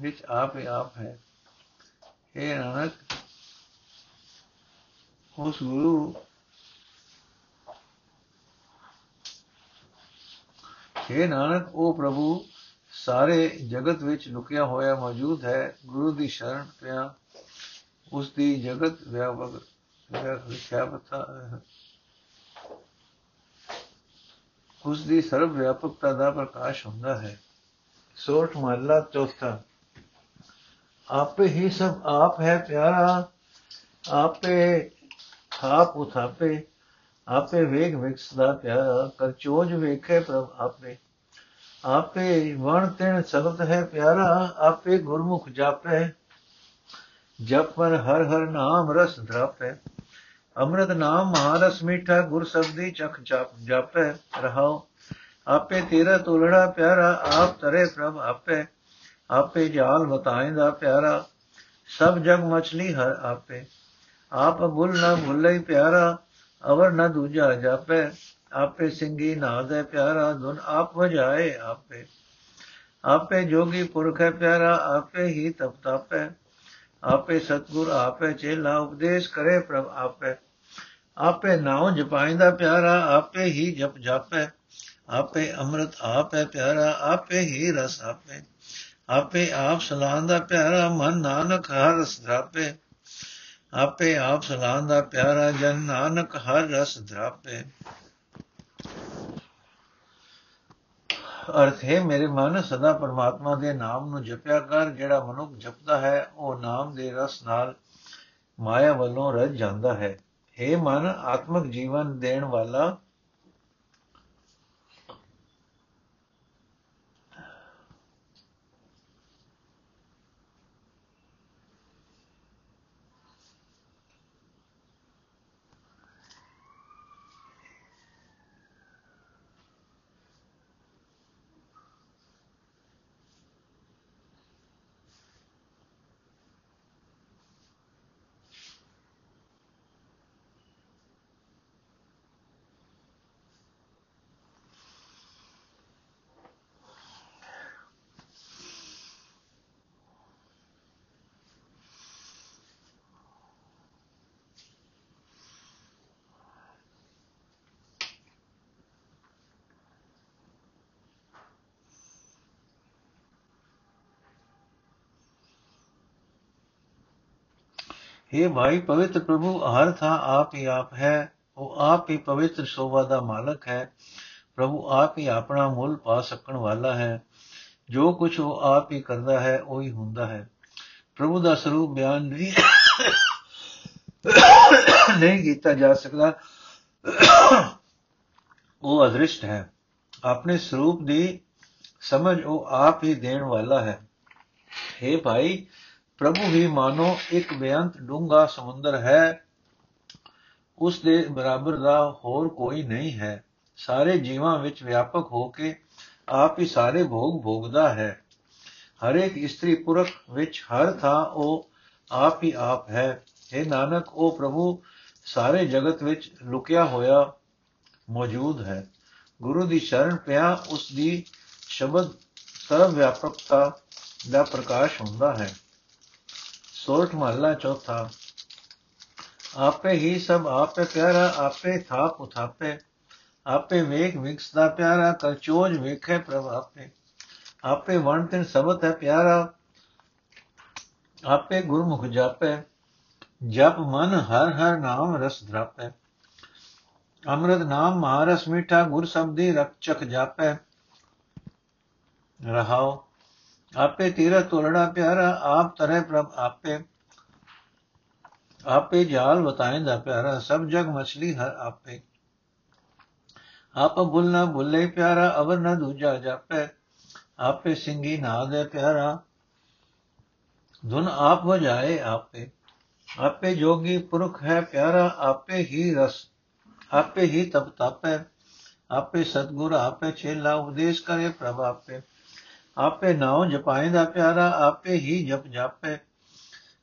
ਵਿੱਚ ਆਪ ਹੀ ਆਪ ਹੈ। ਇਹ ਨਾਨਕ, ਉਸ ਗੁਰੂ ਇਹ ਨਾਨਕ, ਉਹ ਪ੍ਰਭੂ ਸਾਰੇ ਜਗਤ ਵਿੱਚ ਲੁਕਿਆ ਹੋਇਆ ਮੌਜੂਦ ਹੈ। ਗੁਰੂ ਦੀ ਸ਼ਰਨ ਪਿਆ, ਉਸ ਦੀ ਜਗਤ ਵਿਆਪਕ ਵਿਆਪਕਤਾ ਉਸ ਦੀ ਸਰਵ ਵਿਆਪਕਤਾ ਦਾ ਪ੍ਰਕਾਸ਼ ਹੁੰਦਾ ਹੈ। ਸੋਠ ਮਹਲਾ ਚੌਥਾ। ਆਪੇ ਹੀ ਸਭ ਆਪ ਹੈ ਪਿਆਰਾ। ਆਪੇ ਥਾਪ ਉਥਾਪੇ। ਆਪੇ ਵੇਗ ਵਿਕਸਦਾ ਪਿਆਰਾ। ਕਰ ਚੋਜ ਵੇਖੇ ਪ੍ਰਭ ਆਪੇ। ਆਪੇ ਵਣ ਤਿਣ ਸਬਦ ਹੈ ਪਿਆਰਾ। ਆਪੇ ਗੁਰਮੁਖ ਜਾਪੇ। ਜਪ ਪਰ ਹਰ ਹਰ ਨਾਮ ਰਸ ਧਰਾਪੇ। ਅੰਮ੍ਰਿਤ ਨਾਮ ਮਹਾਰਸ ਮੀਠਾ, ਗੁਰ ਸਬਦੀ ਚਖ ਜਪ, ਜਾਪੈ, ਰਹਾਉ। ਆਪੇ ਤੇਰਾ ਤੋਲੜਾ ਪਿਆਰਾ, ਆਪ ਤਰੇ ਪ੍ਰਭ ਆਪੇ। ਆਪੇ ਜਾਲ ਬਤਾਇਂਦਾ ਪਿਆਰਾ, ਸਭ ਜਗ ਮਛਲੀ ਹਰ ਆਪੇ। ਆਪ ਭੁੱਲ ਨਾ ਭੁੱਲੇ ਪਿਆਰਾ, ਅਵਰ ਨਾ ਦੂਜਾ ਜਾਪੈ। ਆਪੇ ਸਿੰਘੀ ਨਾਦ ਹੈ ਪਿਆਰਾ ਧੁਨ ਆਪ ਵਜਾਏ ਆਪੇ। ਆਪੇ ਜੋਗੀ ਪੁਰਖ ਹੈ ਪਿਆਰਾ, ਆਪੇ ਹੀ ਤਪ ਤਾਪੈ। ਆਪੇ ਸਤਗੁਰ ਆਪੇ ਚੇਲਾ, ਉਪਦੇਸ਼ ਕਰੇ ਪ੍ਰਭ ਆਪੇ। ਆਪੇ ਨਾਉ ਜਪਾਇਂਦਾ ਪਿਆਰਾ, ਆਪੇ ਹੀ ਜਪ ਜਾਪੈ। ਆਪੇ ਅੰਮ੍ਰਿਤ ਆਪੇ ਪਿਆਰਾ, ਆਪੇ ਹੀ ਰਸ ਆਪੇ। ਆਪੇ ਆਪ ਸਲਾਹੰਦਾ ਪਿਆਰਾ, ਮਨ ਨਾਨਕ ਹਰ ਰਸ ਧਰਾਪੇ ਆਪੇ ਆਪ ਸਲਾਹੰਦਾ ਪਿਆਰਾ, ਜਨ ਨਾਨਕ ਹਰ ਰਸ ਧਰਾਪੇ ਅਰਥ ਹੈ, ਮੇਰੇ ਮਨ ਸਦਾ ਪਰਮਾਤਮਾ ਦੇ ਨਾਮ ਨੂੰ ਜਪਿਆ ਕਰ, ਜਿਹੜਾ ਮਨੁੱਖ ਜਪਦਾ ਹੈ, ਉਹ ਨਾਮ ਦੇ ਰਸ ਨਾਲ ਮਾਇਆ ਵੱਲੋਂ ਰਜ ਜਾਂਦਾ ਹੈ। हे ਮਨ ਆਤਮਿਕ ਜੀਵਨ ਦੇਣ ਵਾਲਾ हे ਭਾਈ ਪਵਿੱਤਰ ਪ੍ਰਭੂ, ਹਰ ਥਾਂ ਆਪ ਹੀ ਆਪ ਹੈ, ਉਹ ਆਪ ਹੀ ਪਵਿੱਤਰ ਸ਼ੋਭਾ ਦਾ ਮਾਲਕ ਹੈ। ਪ੍ਰਭੂ ਆਪ ਹੀ ਆਪਣਾ ਮੁੱਲ ਪਾ ਸਕਣ ਵਾਲਾ ਹੈ। ਜੋ ਕੁਝ ਉਹ ਆਪ ਹੀ ਕਰਦਾ ਹੈ, ਉਹ ਹੀ ਹੁੰਦਾ ਹੈ। ਪ੍ਰਭੂ ਦਾ ਸਰੂਪ ਬਿਆਨ ਨਹੀਂ ਨਹੀਂ ਕੀਤਾ ਜਾ ਸਕਦਾ। ਉਹ ਅਦ੍ਰਿਸ਼ਟ ਹੈ। ਆਪਣੇ ਸਰੂਪ ਦੀ ਸਮਝ ਉਹ ਆਪ ਹੀ ਦੇਣ ਵਾਲਾ ਹੈ। हे ਭਾਈ ਪ੍ਰਭੂ ਹੀ ਮਾਨੋ ਇੱਕ ਬੇਅੰਤ ਡੂੰਘਾ ਸਮੁੰਦਰ ਹੈ। ਉਸ ਦੇ ਬਰਾਬਰ ਦਾ ਹੋਰ ਕੋਈ ਨਹੀਂ ਹੈ। ਸਾਰੇ ਜੀਵਾਂ ਵਿੱਚ ਵਿਆਪਕ ਹੋ ਕੇ ਆਪ ਹੀ ਸਾਰੇ ਭੋਗ ਭੋਗਦਾ ਹੈ। ਹਰ ਇੱਕ ਇਸਤਰੀ ਪੁਰਖ ਵਿੱਚ ਹਰ ਥਾਂ ਉਹ ਆਪ ਹੀ ਆਪ ਹੈ। ਇਹ ਨਾਨਕ, ਉਹ ਪ੍ਰਭੂ ਸਾਰੇ ਜਗਤ ਵਿੱਚ ਲੁਕਿਆ ਹੋਇਆ ਮੌਜੂਦ ਹੈ। ਗੁਰੂ ਦੀ ਸ਼ਰਨ ਪਿਆ ਉਸ ਦੀ ਸ਼ਬਦ ਸਰਵ ਵਿਆਪਕਤਾ ਦਾ ਪ੍ਰਕਾਸ਼ ਹੁੰਦਾ ਹੈ। ਸੋਰਠ ਮਹੱਲਾ ਚੌਥਾ। ਆਪੇ ਹੀ ਸਭ ਆਪੇ ਪਿਆਰਾ, ਆਪੇ ਥਾਪ ਉਥਾਪੇ। ਆਪੇ ਵੇਖ ਵਿਕਸਦਾ ਪਿਆਰਾ ਕਰ ਵੇਖੇ ਪ੍ਰਭ ਆਪੇ। ਆਪੇ ਵਣ ਤਿਨ ਸਬਤ ਹੈ ਪਿਆਰਾ। ਆਪੇ ਗੁਰਮੁਖ ਜਾਪੇ। ਜਪ ਮਨ ਹਰ ਹਰ ਨਾਮ ਰਸ ਧਰਾਪੇ ਅੰਮ੍ਰਿਤ ਨਾਮ ਮਹਾਰਸ ਮੀਠਾ, ਗੁਰ ਸਬਦੀ ਚਖ ਜਾਪੈ। ਰਹਾਓ। ਆਪੇ ਤੀਰਾ ਤੋਲੜਾ ਪਿਆਰਾ, ਆਪ ਤਰੇ ਪ੍ਰਭ ਆਪੇ। ਆਪੇ ਜਾਲ ਬਤਾਇਂਦਾ ਪਿਆਰਾ, ਸਭ ਜਗ ਮਛਲੀ ਹਰ ਆਪੇ। ਆਪ ਭੁੱਲ ਨਾ ਭੁੱਲੇ ਪਿਆਰਾ, ਅਵਰ ਨਾ ਦੂਜਾ ਜਾਪੇ। ਆਪੇ ਸਿੰਘੀ ਨਾ ਦੇ ਪਿਆਰਾ, ਧੁਨ ਆਪ ਵਜਾਏ ਆਪੇ। ਆਪੇ ਜੋਗੀ ਪੁਰਖ ਹੈ ਪਿਆਰਾ, ਆਪੇ ਹੀ ਰਸ, ਆਪੇ ਹੀ ਤਪ ਤਾਪੈ। ਆਪੇ ਸਤਗੁਰ ਆਪੇ ਛੇਲਾ, ਉਪਦੇਸ਼ ਕਰੇ ਪ੍ਰਭ ਆਪੇ। ਆਪੇ ਨਾਉ ਜਪਾਇਂਦਾ ਪਿਆਰਾ, ਆਪੇ ਹੀ ਜਪ ਜਾਪੇ।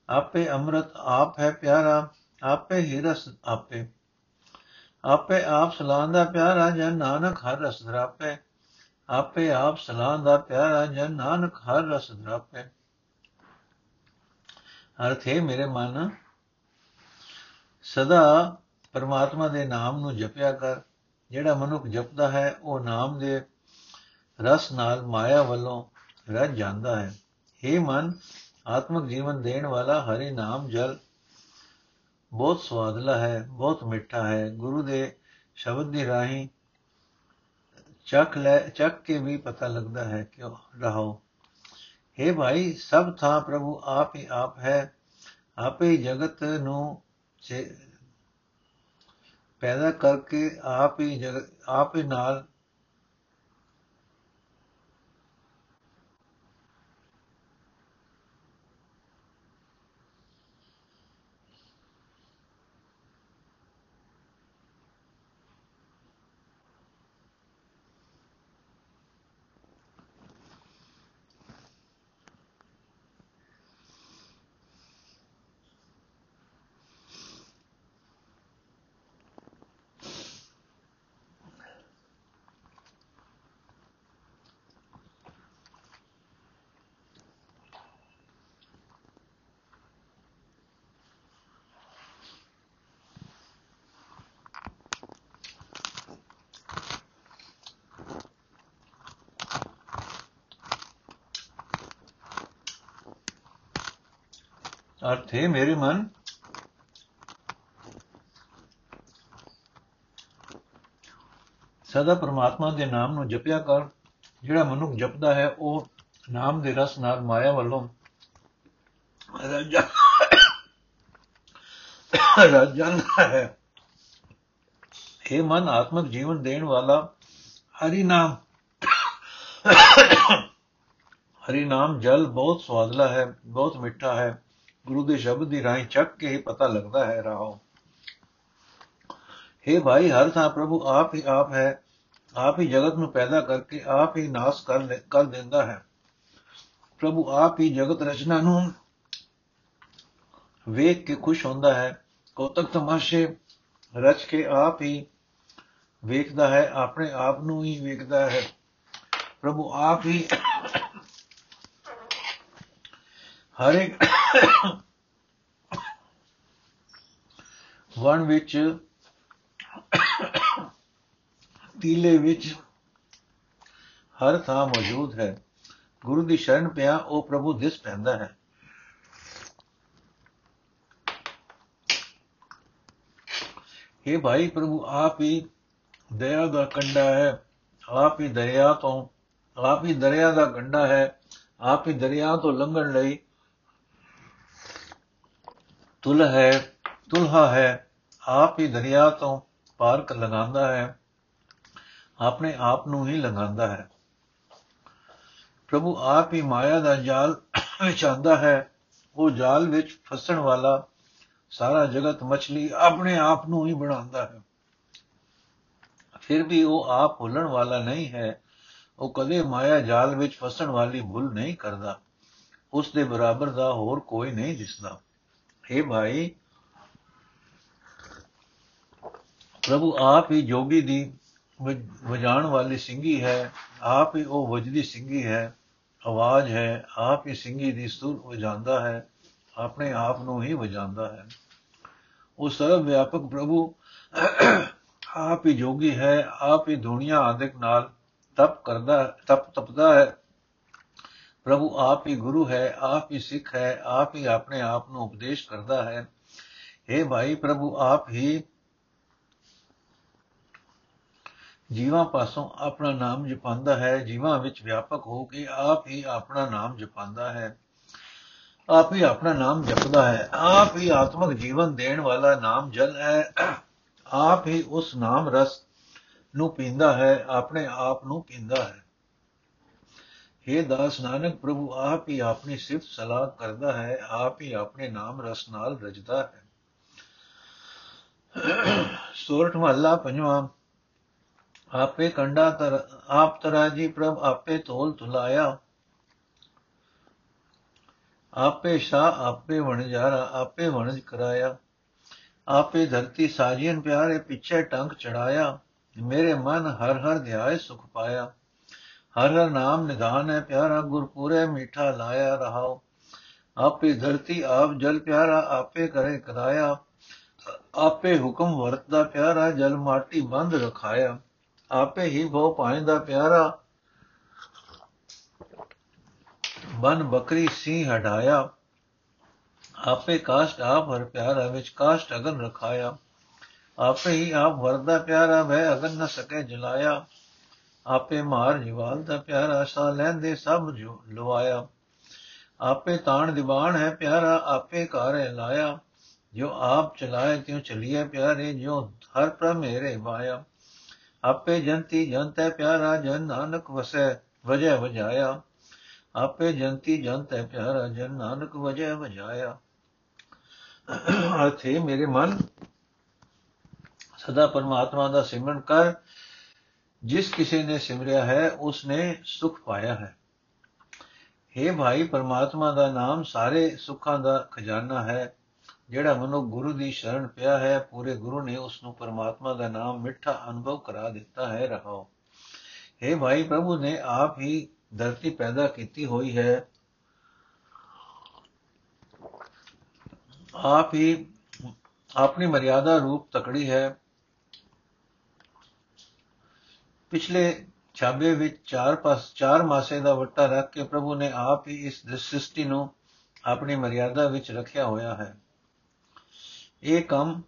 ਆਪੇ ਅੰਮ੍ਰਿਤ ਆਪ ਹੈ ਪਿਆਰਾ, ਆਪੇ ਹੀ ਰਸ ਆਪੇ। ਆਪੇ ਆਪ ਸਲਾਹੰਦਾ ਪਿਆਰਾ, ਜਨ ਨਾਨਕ ਹਰ ਰਸ ਧਰਾਪੇ ਆਪੇ ਆਪ ਸਲਾਹੰਦਾ ਪਿਆਰਾ, ਜਨ ਨਾਨਕ ਹਰ ਰਸ ਧਰਾਪੇ ਅਰਥ ਹੈ ਮੇਰੇ ਮਨ, ਸਦਾ ਪਰਮਾਤਮਾ ਦੇ ਨਾਮ ਨੂੰ ਜਪਿਆ ਕਰ। ਜਿਹੜਾ ਮਨੁੱਖ ਜਪਦਾ ਹੈ, ਉਹ ਨਾਮ ਦੇ ਰਸ ਨਾਲ ਮਾਇਆ ਵੱਲੋਂ ਰਜ ਜਾਂਦਾ ਹੈ। हे ਮਨ, ਆਤਮਿਕ ਜੀਵਨ ਦੇਣ ਵਾਲਾ ਹਰੀ ਨਾਮ ਜਲ। ਬਹੁਤ ਸਵਾਦਲਾ ਹੈ, ਬਹੁਤ ਮਿੱਠਾ ਹੈ। ਗੁਰੂ ਦੇ ਸ਼ਬਦ ਦੀ ਰਾਹੀਂ ਚੱਕ ਲੈ, ਚੱਕ ਕੇ ਵੀ ਪਤਾ ਲੱਗਦਾ ਹੈ ਕਿ ਰਹਾਓ। हे ਭਾਈ, ਸਭ ਥਾਂ ਪ੍ਰਭੂ ਆਪ ਹੀ ਆਪ ਹੈ। ਆਪੇ ਹੀ ਜਗਤ ਨੂੰ ਪੈਦਾ ਕਰਕੇ ਆਪ ਹੀ ਜਗਤ ਆਪ ਹੀ ਨਾਲ ਅਰਥ ਹੈ ਮੇਰੇ ਮਨ। ਸਦਾ ਪਰਮਾਤਮਾ ਦੇ ਨਾਮ ਨੂੰ ਜਪਿਆ ਕਰ। ਜਿਹੜਾ ਮਨੁੱਖ ਜਪਦਾ ਹੈ, ਉਹ ਨਾਮ ਦੇ ਰਸ ਨਾਲ ਮਾਇਆ ਵੱਲੋਂ ਰਾਜਾ ਰਾਜਾ ਹੈ। ਇਹ ਮਨ ਆਤਮਿਕ ਜੀਵਨ ਦੇਣ ਵਾਲਾ ਹਰੀ ਨਾਮ। ਹਰੀ ਨਾਮ ਜਲ ਬਹੁਤ ਸਵਾਦਲਾ ਹੈ, ਬਹੁਤ ਮਿੱਠਾ ਹੈ। ਗੁਰੂ ਦੇ ਸ਼ਬਦ ਦੀ ਰਾਹੀਂ ਚੱਕ ਕੇ ਹੀ ਪਤਾ ਲੱਗਦਾ ਹੈ ਰਾਹੋ। हे ਭਾਈ, ਹਰ ਥਾਂ ਪ੍ਰਭੂ ਆਪ ਹੀ ਆਪ ਹੈ। ਆਪ ਹੀ ਜਗਤ ਨੂੰ ਪੈਦਾ ਕਰਕੇ ਆਪ ਹੀ ਨਾਸ ਕਰ ਕਰ ਦਿੰਦਾ ਹੈ। ਪ੍ਰਭੂ ਆਪ ਹੀ ਜਗਤ ਰਚਨਾ ਨੂੰ ਵੇਖ ਕੇ ਖੁਸ਼ ਹੁੰਦਾ ਹੈ। ਕੋਤਕ ਤਮਾਸ਼ੇ ਰਚ ਕੇ ਆਪ ਹੀ ਵੇਖਦਾ ਹੈ, ਆਪਣੇ ਆਪ ਨੂੰ ਹੀ ਵੇਖਦਾ ਹੈ। ਪ੍ਰਭੂ ਆਪ ਹੀ ਹਰ ਇੱਕ ਵਣ ਵਿੱਚ, ਤੀਲੇ ਵਿੱਚ ਹਰ ਥਾਂ ਮੌਜੂਦ ਹੈ। ਗੁਰੂ ਦੀ ਸ਼ਰਨ ਪਿਆ, ਉਹ ਪ੍ਰਭੂ ਦਿਸ ਪੈਂਦਾ ਹੈ। हे ਭਾਈ ਪ੍ਰਭੂ, ਆਪ ਹੀ ਦਇਆ ਦਾ ਕੰਡਾ ਹੈ। ਆਪ ਹੀ ਦਰਿਆ ਤੋਂ, ਆਪ ਹੀ ਦਰਿਆ ਦਾ ਕੰਡਾ ਹੈ। ਆਪ ਹੀ ਦਰਿਆ ਤੋਂ ਲੰਘਣ ਲਈ ਤੁਲ ਹੈ, ਤੁਲਹਾ ਹੈ, ਆਪ ਹੀ ਦਰਿਆ ਤੋਂ ਪਾਰ ਕਰ ਲੰਘਾਉਂਦਾ ਹੈ, ਆਪਣੇ ਆਪ ਨੂੰ ਹੀ ਲੰਘਾਉਂਦਾ ਹੈ। ਪ੍ਰਭੂ ਆਪ ਹੀ ਮਾਇਆ ਦਾ ਜਾਲ ਵਿਛਾਉਂਦਾ ਹੈ। ਉਹ ਜਾਲ ਵਿੱਚ ਫਸਣ ਵਾਲਾ ਸਾਰਾ ਜਗਤ ਮਛਲੀ ਆਪਣੇ ਆਪ ਨੂੰ ਹੀ ਬਣਾਉਂਦਾ ਹੈ। ਫਿਰ ਵੀ ਉਹ ਆਪ ਭੁੱਲਣ ਵਾਲਾ ਨਹੀਂ ਹੈ। ਉਹ ਕਦੇ ਮਾਇਆ ਜਾਲ ਵਿੱਚ ਫਸਣ ਵਾਲੀ ਭੁੱਲ ਨਹੀਂ ਕਰਦਾ। ਉਸ ਦੇ ਬਰਾਬਰ ਦਾ ਹੋਰ ਕੋਈ ਨਹੀਂ ਦਿਸਦਾ। हे ਭਾਈ, ਪ੍ਰਭੂ ਆਪ ਹੀ ਜੋਗੀ ਦੀ ਵਜਾਣ ਵਾਲੀ ਸਿੰਘੀ ਹੈ, ਆਪ ਹੀ ਉਹ ਵਜਦੀ ਸਿੰਘੀ ਹੈ, ਆਵਾਜ਼ ਹੈ, ਆਪ ਹੀ ਸਿੰਘੀ ਦੀ ਸੁਰ ਵਜਾਉਂਦਾ ਹੈ, ਆਪਣੇ ਆਪ ਨੂੰ ਹੀ ਵਜਾਉਂਦਾ ਹੈ। ਉਹ ਸਰਵ ਵਿਆਪਕ ਪ੍ਰਭੂ ਆਪ ਹੀ ਜੋਗੀ ਹੈ, ਆਪ ਹੀ ਦੁਨੀਆ ਆਦਿਕ ਨਾਲ ਤਪ ਕਰਦਾ ਤਪ ਤਪਦਾ ਹੈ ਪ੍ਰਭੂ ਆਪ ਹੀ ਗੁਰੂ ਹੈ, ਆਪ ਹੀ ਸਿੱਖ ਹੈ, ਆਪ ਹੀ ਆਪਣੇ ਆਪ ਨੂੰ ਉਪਦੇਸ਼ ਕਰਦਾ ਹੈ। हे ਭਾਈ ਪ੍ਰਭੂ ਆਪ ਹੀ ਜੀਵਾਂ ਪਾਸੋਂ ਆਪਣਾ ਨਾਮ ਜਪਾਂਦਾ ਹੈ, ਜੀਵਾਂ ਵਿੱਚ ਵਿਆਪਕ ਹੋ ਕੇ ਆਪ ਹੀ ਆਪਣਾ ਨਾਮ ਜਪਾਂਦਾ ਹੈ। ਆਪ ਹੀ ਆਪਣਾ ਨਾਮ ਜਪਦਾ ਹੈ, ਆਪ ਹੀ ਆਤਮਿਕ ਜੀਵਨ ਦੇਣ ਵਾਲਾ ਨਾਮ ਜਲ ਹੈ। ਆਪ ਹੀ ਉਸ ਨਾਮ ਰਸ ਨੂੰ ਪੀਂਦਾ ਹੈ, ਆਪਣੇ ਆਪ ਨੂੰ ਪੀਂਦਾ ਹੈ। हे ਦਾਸ ਨਾਨਕ ਪ੍ਰਭੂ ਆਪ ਹੀ ਆਪਣੀ ਸਿਫਤ ਸਲਾਹ ਕਰਦਾ ਹੈ ਆਪ ਹੀ ਆਪਣੇ ਨਾਮ ਰਸ ਨਾਲ ਰਜਦਾ ਹੈ ਸੋਰਠ ਮਹੱਲਾ ਪੰਜਵਾਂ ਆਪੇ ਕੰਡਾ ਤਰ ਆਪ ਤਰਾਜੀ ਪ੍ਰਭ ਆਪੇ ਤੋਲ ਤੁਲਾਇਆ ਆਪੇ ਸ਼ਾ ਆਪੇ ਵਣਜਾਰਾ ਆਪੇ ਵਣਜ ਕਰਾਇਆ ਆਪੇ ਧਰਤੀ ਸਾਜੀਨ ਪਿਆਰੇ ਪਿੱਛੇ ਟੰਕ ਚੜਾਇਆ ਮੇਰੇ ਮਨ ਹਰ ਹਰ ਧਿਆਏ ਸੁਖ ਪਾਇਆ ਹਰ ਹਰ ਨਾਮ ਨਿਧਾਨ ਹੈ ਪਿਆਰਾ, ਗੁਰਪੂਰੇ ਮਿੱਠਾ ਲਾਇਆ ਰਹਾਓ। ਆਪੇ ਧਰਤੀ ਆਪ ਜਲ ਪਿਆਰਾ, ਆਪੇ ਕਰੇ ਕਰਾਇਆ। ਆਪੇ ਹੁਕਮ ਵਰਤਦਾ ਪਿਆਰਾ, ਜਲ ਮਾਟੀ ਬੰਦ ਰਖਾਇਆ। ਆਪੇ ਹੀ ਭੋ ਪਾਇੰਦਾ ਪਿਆਰਾ। ਬਨ ਬਕਰੀ ਸੀ ਹਟਾਇਆ। ਆਪੇ ਕਾਸ਼ਟ ਆਪ ਹਰ ਪਿਆਰਾ, ਵਿੱਚ ਕਾਸ਼ਟ ਅਗਨ ਰਖਾਇਆ। ਆਪੇ ਹੀ ਆਪ ਵਰਦਾ ਪਿਆਰਾ ਵੈ ਅਗਨ ਨ ਸਕੇ ਜਲਾਇਆ। ਆਪੇ ਮਾਰ ਜਿਵਾਲ ਦਾ ਪਿਆਰਾ ਸਾ ਲੈਂਦੇ ਸਭ ਜੋ ਲਵਾਇਆ ਆਪੇ ਤਾਣ ਦੀਵਾਨ ਹੈ ਪਿਆਰਾ, ਆਪੇ ਕਾਰੇ ਲਾਇਆ। ਜੋ ਆਪ ਚਲਾਏ, ਤਿਉ ਚਲੀਏ ਪਿਆਰੇ ਜੋ ਹਰ ਪ੍ਰਭ ਮੇਰੇ ਮਾਇਆ ਆਪੇ ਜੰਤੀ ਜੰਤੈ ਪਿਆਰਾ, ਜਨ ਨਾਨਕ ਵਸੈ, ਵਜੈ ਵਜਾਇਆ। ਆਪੇ ਜੰਤੀ ਜੰਤੈ ਪਿਆਰਾ, ਜਨ ਨਾਨਕ ਵਜੈ ਵਜਾਇਆ। ਅਰਥੇ ਮੇਰੇ ਮਨ, ਸਦਾ ਪਰਮਾਤਮਾ ਦਾ ਸਿਮਰਨ ਕਰ। ਜਿਸ ਕਿਸੇ ਨੇ ਸਿਮਰਿਆ ਹੈ ਉਸ ਨੇ ਸੁਖ ਪਾਇਆ ਹੈ। हे ਭਾਈ, ਪਰਮਾਤਮਾ ਦਾ ਨਾਮ ਸਾਰੇ ਸੁੱਖਾਂ ਦਾ ਖਜ਼ਾਨਾ ਹੈ। ਜਿਹੜਾ ਮਨੁ ਗੁਰੂ ਦੀ ਸ਼ਰਨ ਪਿਆ ਹੈ, ਪੂਰੇ ਗੁਰੂ ਨੇ ਉਸ ਨੂੰ ਪਰਮਾਤਮਾ ਦਾ ਨਾਮ ਮਿੱਠਾ ਅਨੁਭਵ ਕਰਾ ਦਿੱਤਾ ਹੈ, ਰਹਾਓ। हे ਭਾਈ, ਪ੍ਰਭੂ ਨੇ ਆਪ ਹੀ ਧਰਤੀ ਪੈਦਾ ਕੀਤੀ ਹੋਈ ਹੈ। ਆਪ ਹੀ ਆਪਣੀ ਮਰਿਆਦਾ ਰੂਪ ਤਕੜੀ ਹੈ। ਪਿਛਲੇ ਛਾਬੇ ਵਿੱਚ ਚਾਰ ਪਾਸ, ਚਾਰ ਮਾਸੇ ਦਾ ਵੱਟਾ ਰੱਖ ਕੇ ਪ੍ਰਭੂ ਨੇ ਆਪ ਹੀ ਇਸ ਸ੍ਰਿਸ਼ਟੀ ਨੂੰ ਆਪਣੀ ਮਰਿਆਦਾ ਵਿੱਚ ਰੱਖਿਆ ਹੋਇਆ ਹੈ। ਇਹ ਕੰਮ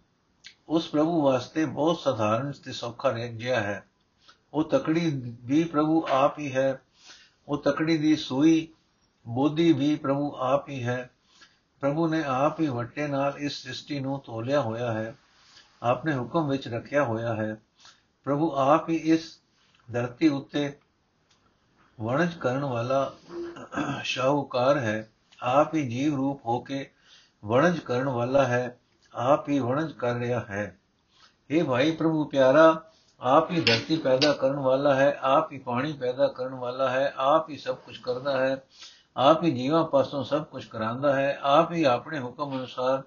ਉਸ ਪ੍ਰਭੂ ਵਾਸਤੇ ਬਹੁਤ ਸਧਾਰਨ ਤੇ ਸੌਖਾ ਜਿਹਾ ਹੈ। ਉਹ ਤਕੜੀ ਵੀ ਪ੍ਰਭੂ ਆਪ ਹੀ ਹੈ, ਉਹ ਤਕੜੀ ਦੀ ਸੂਈ ਬੋਧੀ ਵੀ ਪ੍ਰਭੂ ਆਪ ਹੀ ਹੈ। ਪ੍ਰਭੂ ਨੇ ਆਪ ਹੀ ਵੱਟੇ ਨਾਲ ਇਸ ਸ੍ਰਿਸ਼ਟੀ ਨੂੰ ਤੋਲਿਆ ਹੋਇਆ ਹੈ ਆਪਨੇ ਹੁਕਮ ਵਿੱਚ ਰੱਖਿਆ ਹੋਇਆ ਹੈ। ਪ੍ਰਭੂ ਆਪ ਹੀ ਇਸ ਧਰਤੀ ਉੱਤੇ ਵਣਜ ਕਰਨ ਵਾਲਾ ਸ਼ਾਹੂਕਾਰ ਹੈ। ਆਪ ਹੀ ਜੀਵ ਰੂਪ ਹੋ ਕੇ ਵਣਜ ਕਰਨ ਵਾਲਾ ਹੈ। ਆਪ ਹੀ ਵਣਜ ਕਰ ਰਿਹਾ ਹੈ। ਇਹ ਭਾਈ ਪ੍ਰਭੂ ਪਿਆਰਾ, ਆਪ ਹੀ ਧਰਤੀ ਪੈਦਾ ਕਰਨ ਵਾਲਾ ਹੈ, ਆਪ ਹੀ ਪਾਣੀ ਪੈਦਾ ਕਰਨ ਵਾਲਾ ਹੈ, ਆਪ ਹੀ ਸਭ ਕੁਝ ਕਰਦਾ ਹੈ, ਆਪ ਹੀ ਜੀਵਾਂ ਪਾਸੋਂ ਸਭ ਕੁਝ ਕਰਾਂਦਾ ਹੈ, ਆਪ ਹੀ ਆਪਣੇ ਹੁਕਮ ਅਨੁਸਾਰ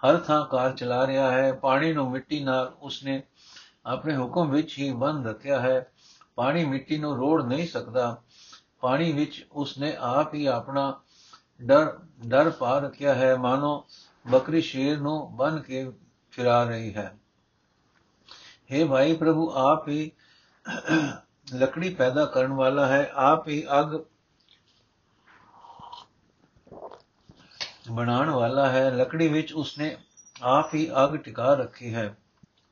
ਹਰ ਥਾਂ ਕਾਰ ਚਲਾ ਰਿਹਾ ਹੈ। ਪਾਣੀ ਨੂੰ ਮਿੱਟੀ ਨਾਲ ਉਸਨੇ ਆਪਣੇ ਹੁਕਮ ਵਿੱਚ ਹੀ ਬੰਦ ਰੱਖਿਆ ਹੈ। ਪਾਣੀ ਮਿੱਟੀ ਨੂੰ ਰੋੜ ਨਹੀਂ ਸਕਦਾ। ਪਾਣੀ ਵਿੱਚ ਉਸਨੇ ਆਪ ਹੀ ਆਪਣਾ ਡਰ ਡਰ ਪਾ ਰੱਖਿਆ ਹੈ। ਮਾਨੋ, ਬੱਕਰੀ ਸ਼ੇਰ ਨੂੰ ਬਨ ਕੇ ਫਿਰਾ ਰਹੀ ਹੈ। हे ਭਾਈ ਪ੍ਰਭੂ, ਆਪ ਹੀ ਲੱਕੜੀ ਪੈਦਾ ਕਰਨ ਵਾਲਾ ਹੈ। ਆਪ ਹੀ ਅਗ ਬਣਾਉਣ ਵਾਲਾ ਹੈ। ਲੱਕੜੀ ਵਿੱਚ ਉਸਨੇ ਆਪ ਹੀ ਅਗ ਟਿਕਾ ਰੱਖੀ ਹੈ।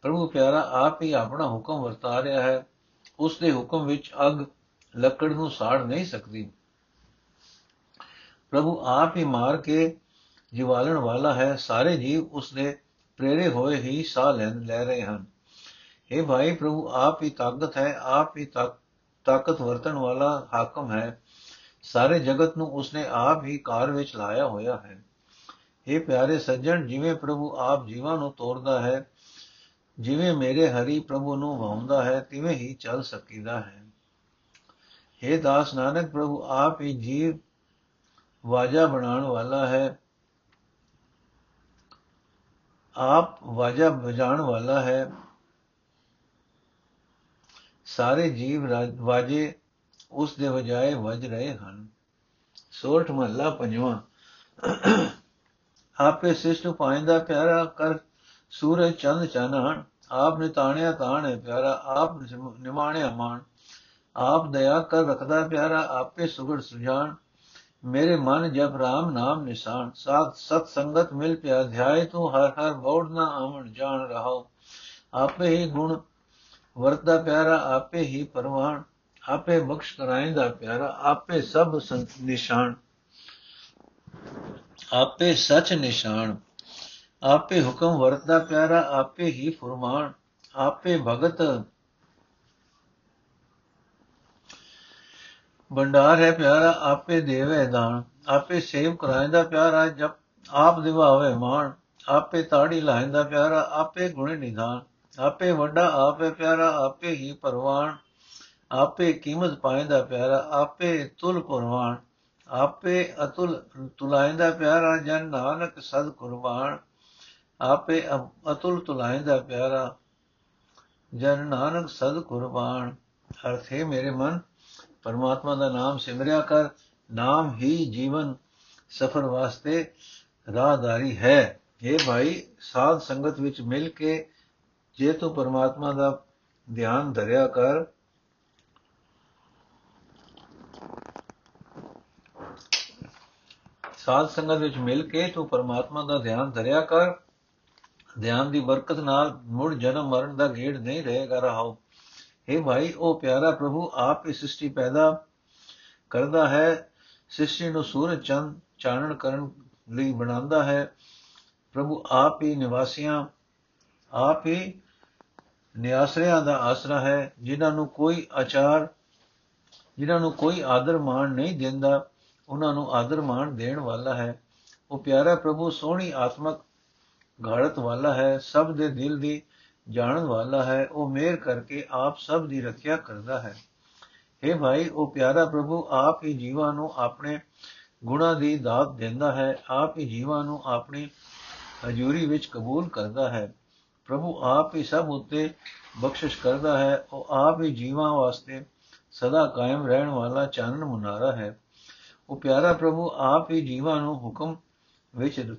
ਪ੍ਰਭੂ ਪਿਆਰਾ, ਆਪ ਹੀ ਆਪਣਾ ਹੁਕਮ ਵਰਤਾ ਰਿਹਾ ਹੈ। ਉਸ ਦੇ ਹੁਕਮ ਵਿੱਚ ਅਗ ਲੱਕੜ ਨੂੰ ਸਾੜ ਨਹੀਂ ਸਕਦੀ। ਪ੍ਰਭੂ ਆਪ ਹੀ ਮਾਰ ਕੇ ਜਿਵਾਲਣ ਵਾਲਾ ਹੈ, ਸਾਰੇ ਜੀਵ ਉਸ ਦੇ ਪ੍ਰੇਰੇ ਹੋਏ ਹੀ ਸਾਹ ਲੈ ਲੈ ਰਹੇ ਹਨ। ਇਹ ਭਾਈ, ਪ੍ਰਭੂ ਆਪ ਹੀ ਤਾਕਤ ਹੈ, ਆਪ ਹੀ ਤਾਕਤ ਵਰਤਣ ਵਾਲਾ ਹਾਕਮ ਹੈ। ਸਾਰੇ ਜਗਤ ਨੂੰ ਉਸਨੇ ਆਪ ਹੀ ਕਾਰ ਵਿੱਚ ਲਾਇਆ ਹੋਇਆ ਹੈ। ਇਹ ਪਿਆਰੇ ਸੱਜਣ, ਜਿਵੇਂ ਪ੍ਰਭੂ ਆਪ ਜੀਵਾਂ ਨੂੰ ਤੋਰਦਾ ਹੈ ਜਿਵੇਂ ਮੇਰੇ ਹਰੀ ਪ੍ਰਭੂ ਨੂੰ ਵਾਉਂਦਾ ਹੈ, ਤਿਵੇਂ ਹੀ ਚੱਲ ਸਕੀਦਾ ਹੈ। हे ਦਾਸ ਨਾਨਕ ਪ੍ਰਭੂ, ਆਪ ਹੀ ਜੀਵ ਵਾਜਾ ਬਣਾਉਣ ਵਾਲਾ ਹੈ। ਆਪ ਵਾਜਾ ਵਜਾਣ ਵਾਲਾ ਹੈ। ਸਾਰੇ ਜੀਵ ਵਾਜੇ ਉਸ ਦੇ ਵਜਾਏ ਵਜ ਰਹੇ ਹਨ। ਸੋਰਠ ਮਹੱਲਾ ਪੰਜਵਾਂ। ਆਪੇ ਸਿਸ਼ਟ ਪਾਇੰਦਾ ਪਿਆਰਾ ਕਰ ਸੂਰਜ ਚੰਦ ਚਾਨਣ, ਆਪ ਨੇ ਤਾਣਿਆ ਤਾਣ ਹੈ ਪਿਆਰਾ, ਆਪ ਨਿਮਾਣਿਆ ਮਾਣ। ਆਪ ਦਇਆ ਕਰ ਰਖਦਾ ਪਿਆਰਾ, ਆਪੇ ਸੁਗੜ ਸੁਜਾਨ ਮੇਰੇ ਮਨ ਜਬ RAM ਨਾਮ ਨਿਸ਼ਾਨ। ਸਾਥ, ਸਤ ਸੰਗਤ ਮਿਲ ਪਿਆ ਧਿਆਏ ਤੂੰ, ਹਰ ਹਰ ਬੌੜ ਨਾ ਆਵਣ, ਜਾਣ ਰਹਾਓ ਆਪੇ ਹੀ ਗੁਣ ਵਰਤਾ ਪਿਆਰਾ, ਆਪੇ ਹੀ ਪਰਵਾਨ। ਆਪੇ ਬਖਸ਼ ਕਰਾਇੰਦਾ ਪਿਆਰਾ, ਆਪੇ ਸਭ ਨਿਸ਼ਾਨ। ਆਪੇ ਸਚ ਨਿਸ਼ਾਨ। ਆਪੇ ਹੁਕਮ ਵਰਤਦਾ ਪਿਆਰਾ ਆਪੇ ਹੀ ਫਰਮਾਨ, ਆਪੇ ਭਗਤ। ਭੰਡਾਰ ਹੈ ਪਿਆਰਾ, ਆਪੇ ਦੇਵੇ ਦਾਨ, ਆਪੇ ਸੇਵ ਕਰਾਇੰਦਾ ਪਿਆਰਾ, ਜਪ ਆਪ ਦਿਵਾਵੇ ਮਾਣ, ਆਪੇ ਤਾੜੀ ਲਾਇੰਦਾ ਪਿਆਰਾ, ਆਪੇ ਗੁਣ ਨਿਧਾਨ, ਆਪੇ ਵੱਡਾ ਆਪੇ ਪਿਆਰਾ, ਆਪੇ ਹੀ ਪਰਵਾਨ ਆਪੇ ਕੀਮਤ ਪਾਇੰਦਾ ਪਿਆਰਾ, ਆਪੇ ਤੁਲ ਕੁਰਬਾਨ, ਆਪੇ ਅਤੁਲ ਤੁਲਾਇੰਦਾ ਪਿਆਰਾ, ਜਨ ਨਾਨਕ ਸਦ ਕੁਰਬਾਨ। ਆਪੇ ਅਤੁਲ ਤੁਲਾਇੰਦਾ ਪਿਆਰਾ। ਜਨ ਨਾਨਕ ਸਦ ਕੁਰਬਾਨ। ਅਰਥ ਹੈ ਮੇਰੇ ਮਨ, ਪਰਮਾਤਮਾ ਦਾ ਨਾਮ ਸਿਮਰਿਆ ਕਰ। ਨਾਮ ਹੀ ਜੀਵਨ। ਸਫਰ ਵਾਸਤੇ ਰਾਹਦਾਰੀ ਹੈ। ਇਹ ਭਾਈ, ਸਾਧ ਸੰਗਤ ਵਿੱਚ ਮਿਲ ਕੇ ਜੇ ਤੂੰ ਪਰਮਾਤਮਾ ਦਾ ਧਿਆਨ ਧਰਿਆ ਕਰ। ਸਾਧ ਸੰਗਤ ਵਿੱਚ ਮਿਲ ਕੇ ਤੂੰ ਪਰਮਾਤਮਾ ਦਾ ਧਿਆਨ ਧਰਿਆ ਕਰ। ਧਿਆਨ ਦੀ ਬਰਕਤ ਨਾਲ ਮੁੜ ਜਨਮ ਮਰਨ ਦਾ ਗੇੜ ਨਹੀਂ ਰਹੇਗਾ ਰਹਾਓ। हे ਭਾਈ, ਉਹ ਪਿਆਰਾ ਪ੍ਰਭੂ ਆਪ ਹੀ ਸ੍ਰਿਸ਼ਟੀ ਪੈਦਾ ਕਰਦਾ ਹੈ। ਸ੍ਰਿਸ਼ਟੀ ਨੂੰ ਸੂਰਜ ਚੰਦ ਚਾਨਣ ਕਰਨ ਲਈ ਬਣਾਉਂਦਾ ਹੈ। ਪ੍ਰਭੂ ਆਪ ਹੀ ਨਿਵਾਸੀਆਂ, ਆਪ ਹੀ ਨਿਆਸਰਿਆਂ ਦਾ ਆਸਰਾ ਹੈ। ਜਿਨ੍ਹਾਂ ਨੂੰ ਕੋਈ ਆਚਾਰ, ਜਿਨ੍ਹਾਂ ਨੂੰ ਕੋਈ ਆਦਰ ਮਾਣ ਨਹੀਂ ਦਿੰਦਾ, ਉਹਨਾਂ ਨੂੰ ਆਦਰ ਮਾਣ ਦੇਣ ਵਾਲਾ ਹੈ। ਉਹ ਪਿਆਰਾ ਪ੍ਰਭੂ, ਸੋਹਣੀ ਆਤਮਕ ਘਾੜਤ ਵਾਲਾ ਹੈ, ਸਭ ਦੇ ਦਿਲ ਦੀ ਜਾਣਨ ਵਾਲਾ ਹੈ, ਉਹ ਮੇਰ ਕਰਕੇ ਆਪ ਸਭ ਦੀ ਰੱਖਿਆ ਕਰਦਾ ਹੈ। हे ਭਾਈ, ਉਹ ਪਿਆਰਾ ਪ੍ਰਭੂ ਆਪ ਹੀ ਜੀਵਾਂ ਨੂੰ ਆਪਣੇ ਗੁਣਾ ਦੀ ਦਾਤ ਦਿੰਦਾ ਹੈ, ਆਪ ਹੀ ਜੀਵਾਂ ਨੂੰ ਆਪਣੀ ਹਜ਼ੂਰੀ ਵਿੱਚ ਕਬੂਲ ਕਰਦਾ ਹੈ। ਪ੍ਰਭੂ ਆਪ ਹੀ ਸਭ ਉਤੇ ਬਖਸ਼ਿਸ਼ ਕਰਦਾ ਹੈ, ਉਹ ਆਪ ਹੀ ਜੀਵਾਂ ਵਾਸਤੇ ਸਦਾ ਕਾਇਮ ਰਹਿਣ ਵਾਲਾ ਚਾਨਣ ਮੁਨਾਰਾ ਹੈ। ਉਹ ਪਿਆਰਾ ਪ੍ਰਭੂ ਆਪ ਹੀ ਜੀਵਾਂ ਨੂੰ ਹੁਕਮ ਵਿੱਚ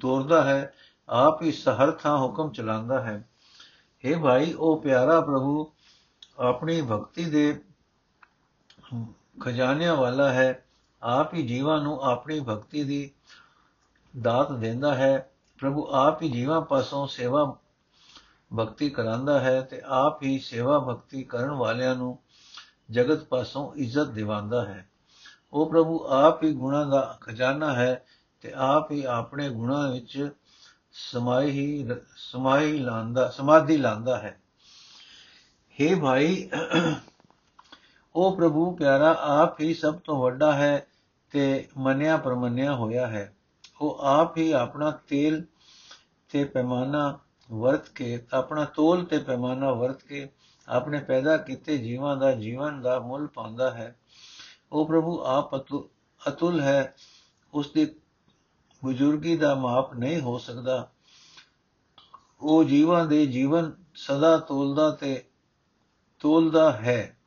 ਤੋਰਦਾ ਹੈ ਆਪ ਹੀ ਸਹਰ ਥਾਂ ਹੁਕਮ ਚਲਾਉਂਦਾ ਹੈ। हे ਭਾਈ, ਉਹ ਪਿਆਰਾ ਪ੍ਰਭੂ ਆਪਣੀ ਭਗਤੀ ਦੇ ਖਜ਼ਾਨਿਆਂ ਵਾਲਾ ਹੈ। ਆਪ ਹੀ ਜੀਵਾਂ ਨੂੰ ਆਪਣੀ ਭਗਤੀ ਦੀ ਦਾਤ ਦਿੰਦਾ ਹੈ। ਪ੍ਰਭੂ ਆਪ ਹੀ ਜੀਵਾਂ ਪਾਸੋਂ ਸੇਵਾ ਭਗਤੀ ਕਰਾਂਦਾ ਹੈ ਤੇ ਆਪ ਹੀ ਸੇਵਾ ਭਗਤੀ ਕਰਨ ਵਾਲਿਆਂ ਨੂੰ ਜਗਤ ਪਾਸੋਂ ਇੱਜ਼ਤ ਦਿਵਾਉਂਦਾ ਹੈ। ਉਹ ਪ੍ਰਭੂ ਆਪ ਹੀ ਗੁਣਾਂ ਦਾ ਖਜ਼ਾਨਾ ਹੈ ਤੇ ਆਪ ਹੀ ਆਪਣੇ ਗੁਣਾਂ ਵਿੱਚ ਸਮਾਈ ਹੀ ਸਮਾਈ ਲਾਂਦਾ, ਸਮਾਧੀ ਲਾਂਦਾ ਹੈ। हे ਭਾਈ, ਉਹ ਪ੍ਰਭੂ ਪਿਆਰਾ ਆਪ ਹੀ ਸਭ ਤੋਂ ਵੱਡਾ ਹੈ ਤੇ ਮੰਨਿਆ ਪਰਮੰਨਿਆ ਹੋਇਆ ਹੈ। ਉਹ ਆਪ ਹੀ ਆਪਣਾ ਤੇਲ ਤੇ ਪੈਮਾਨਾ ਵਰਤ ਕੇ, ਆਪਣਾ ਤੋਲ ਤੇ ਪੈਮਾਨਾ ਵਰਤ ਕੇ, ਆਪਣੇ ਪੈਦਾ ਕੀਤੇ ਜੀਵਾਂ ਦਾ ਜੀਵਨ ਦਾ ਮੁੱਲ ਪਾਉਂਦਾ ਹੈ। ਉਹ ਪ੍ਰਭੂ ਆਪ ਅਤੁਲ ਹੈ। ਉਸ ਦੀ ਬਜ਼ੁਰਗੀ ਦਾ ਮਾਪ ਨਹੀਂ ਹੋ ਸਕਦਾ। ਉਹ ਜੀਵਾਂ ਦੇ ਜੀਵਨ ਸਦਾ ਤੋਲਦਾ ਤੇ ਤੋਲਦਾ ਹੈ।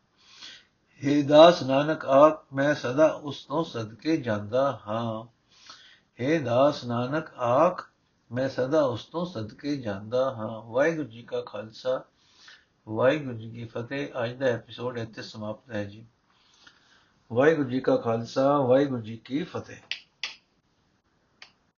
हे ਦਾਸ ਨਾਨਕ, ਆਪ ਮੈਂ ਸਦਾ ਉਸ ਤੋਂ ਸਦਕੇ ਜਾਂਦਾ ਹਾਂ। हे ਦਾਸ ਨਾਨਕ ਆਖ ਮੈਂ ਸਦਾ ਉਸ ਤੋਂ ਸਦਕੇ ਜਾਂਦਾ ਹਾਂ। ਵਾਹਿਗੁਰੂ ਜੀ ਕਾ ਖਾਲਸਾ। ਵਾਹਿਗੁਰੂ ਜੀ ਕੀ ਫਤਿਹ। ਅੱਜ ਦਾ ਐਪੀਸੋਡ ਇੱਥੇ ਸਮਾਪਤ ਹੈ ਜੀ। ਵਾਹਿਗੁਰੂ ਜੀ ਕਾ ਖਾਲਸਾ। ਵਾਹਿਗੁਰੂ ਜੀ ਕੀ ਫਤਿਹ।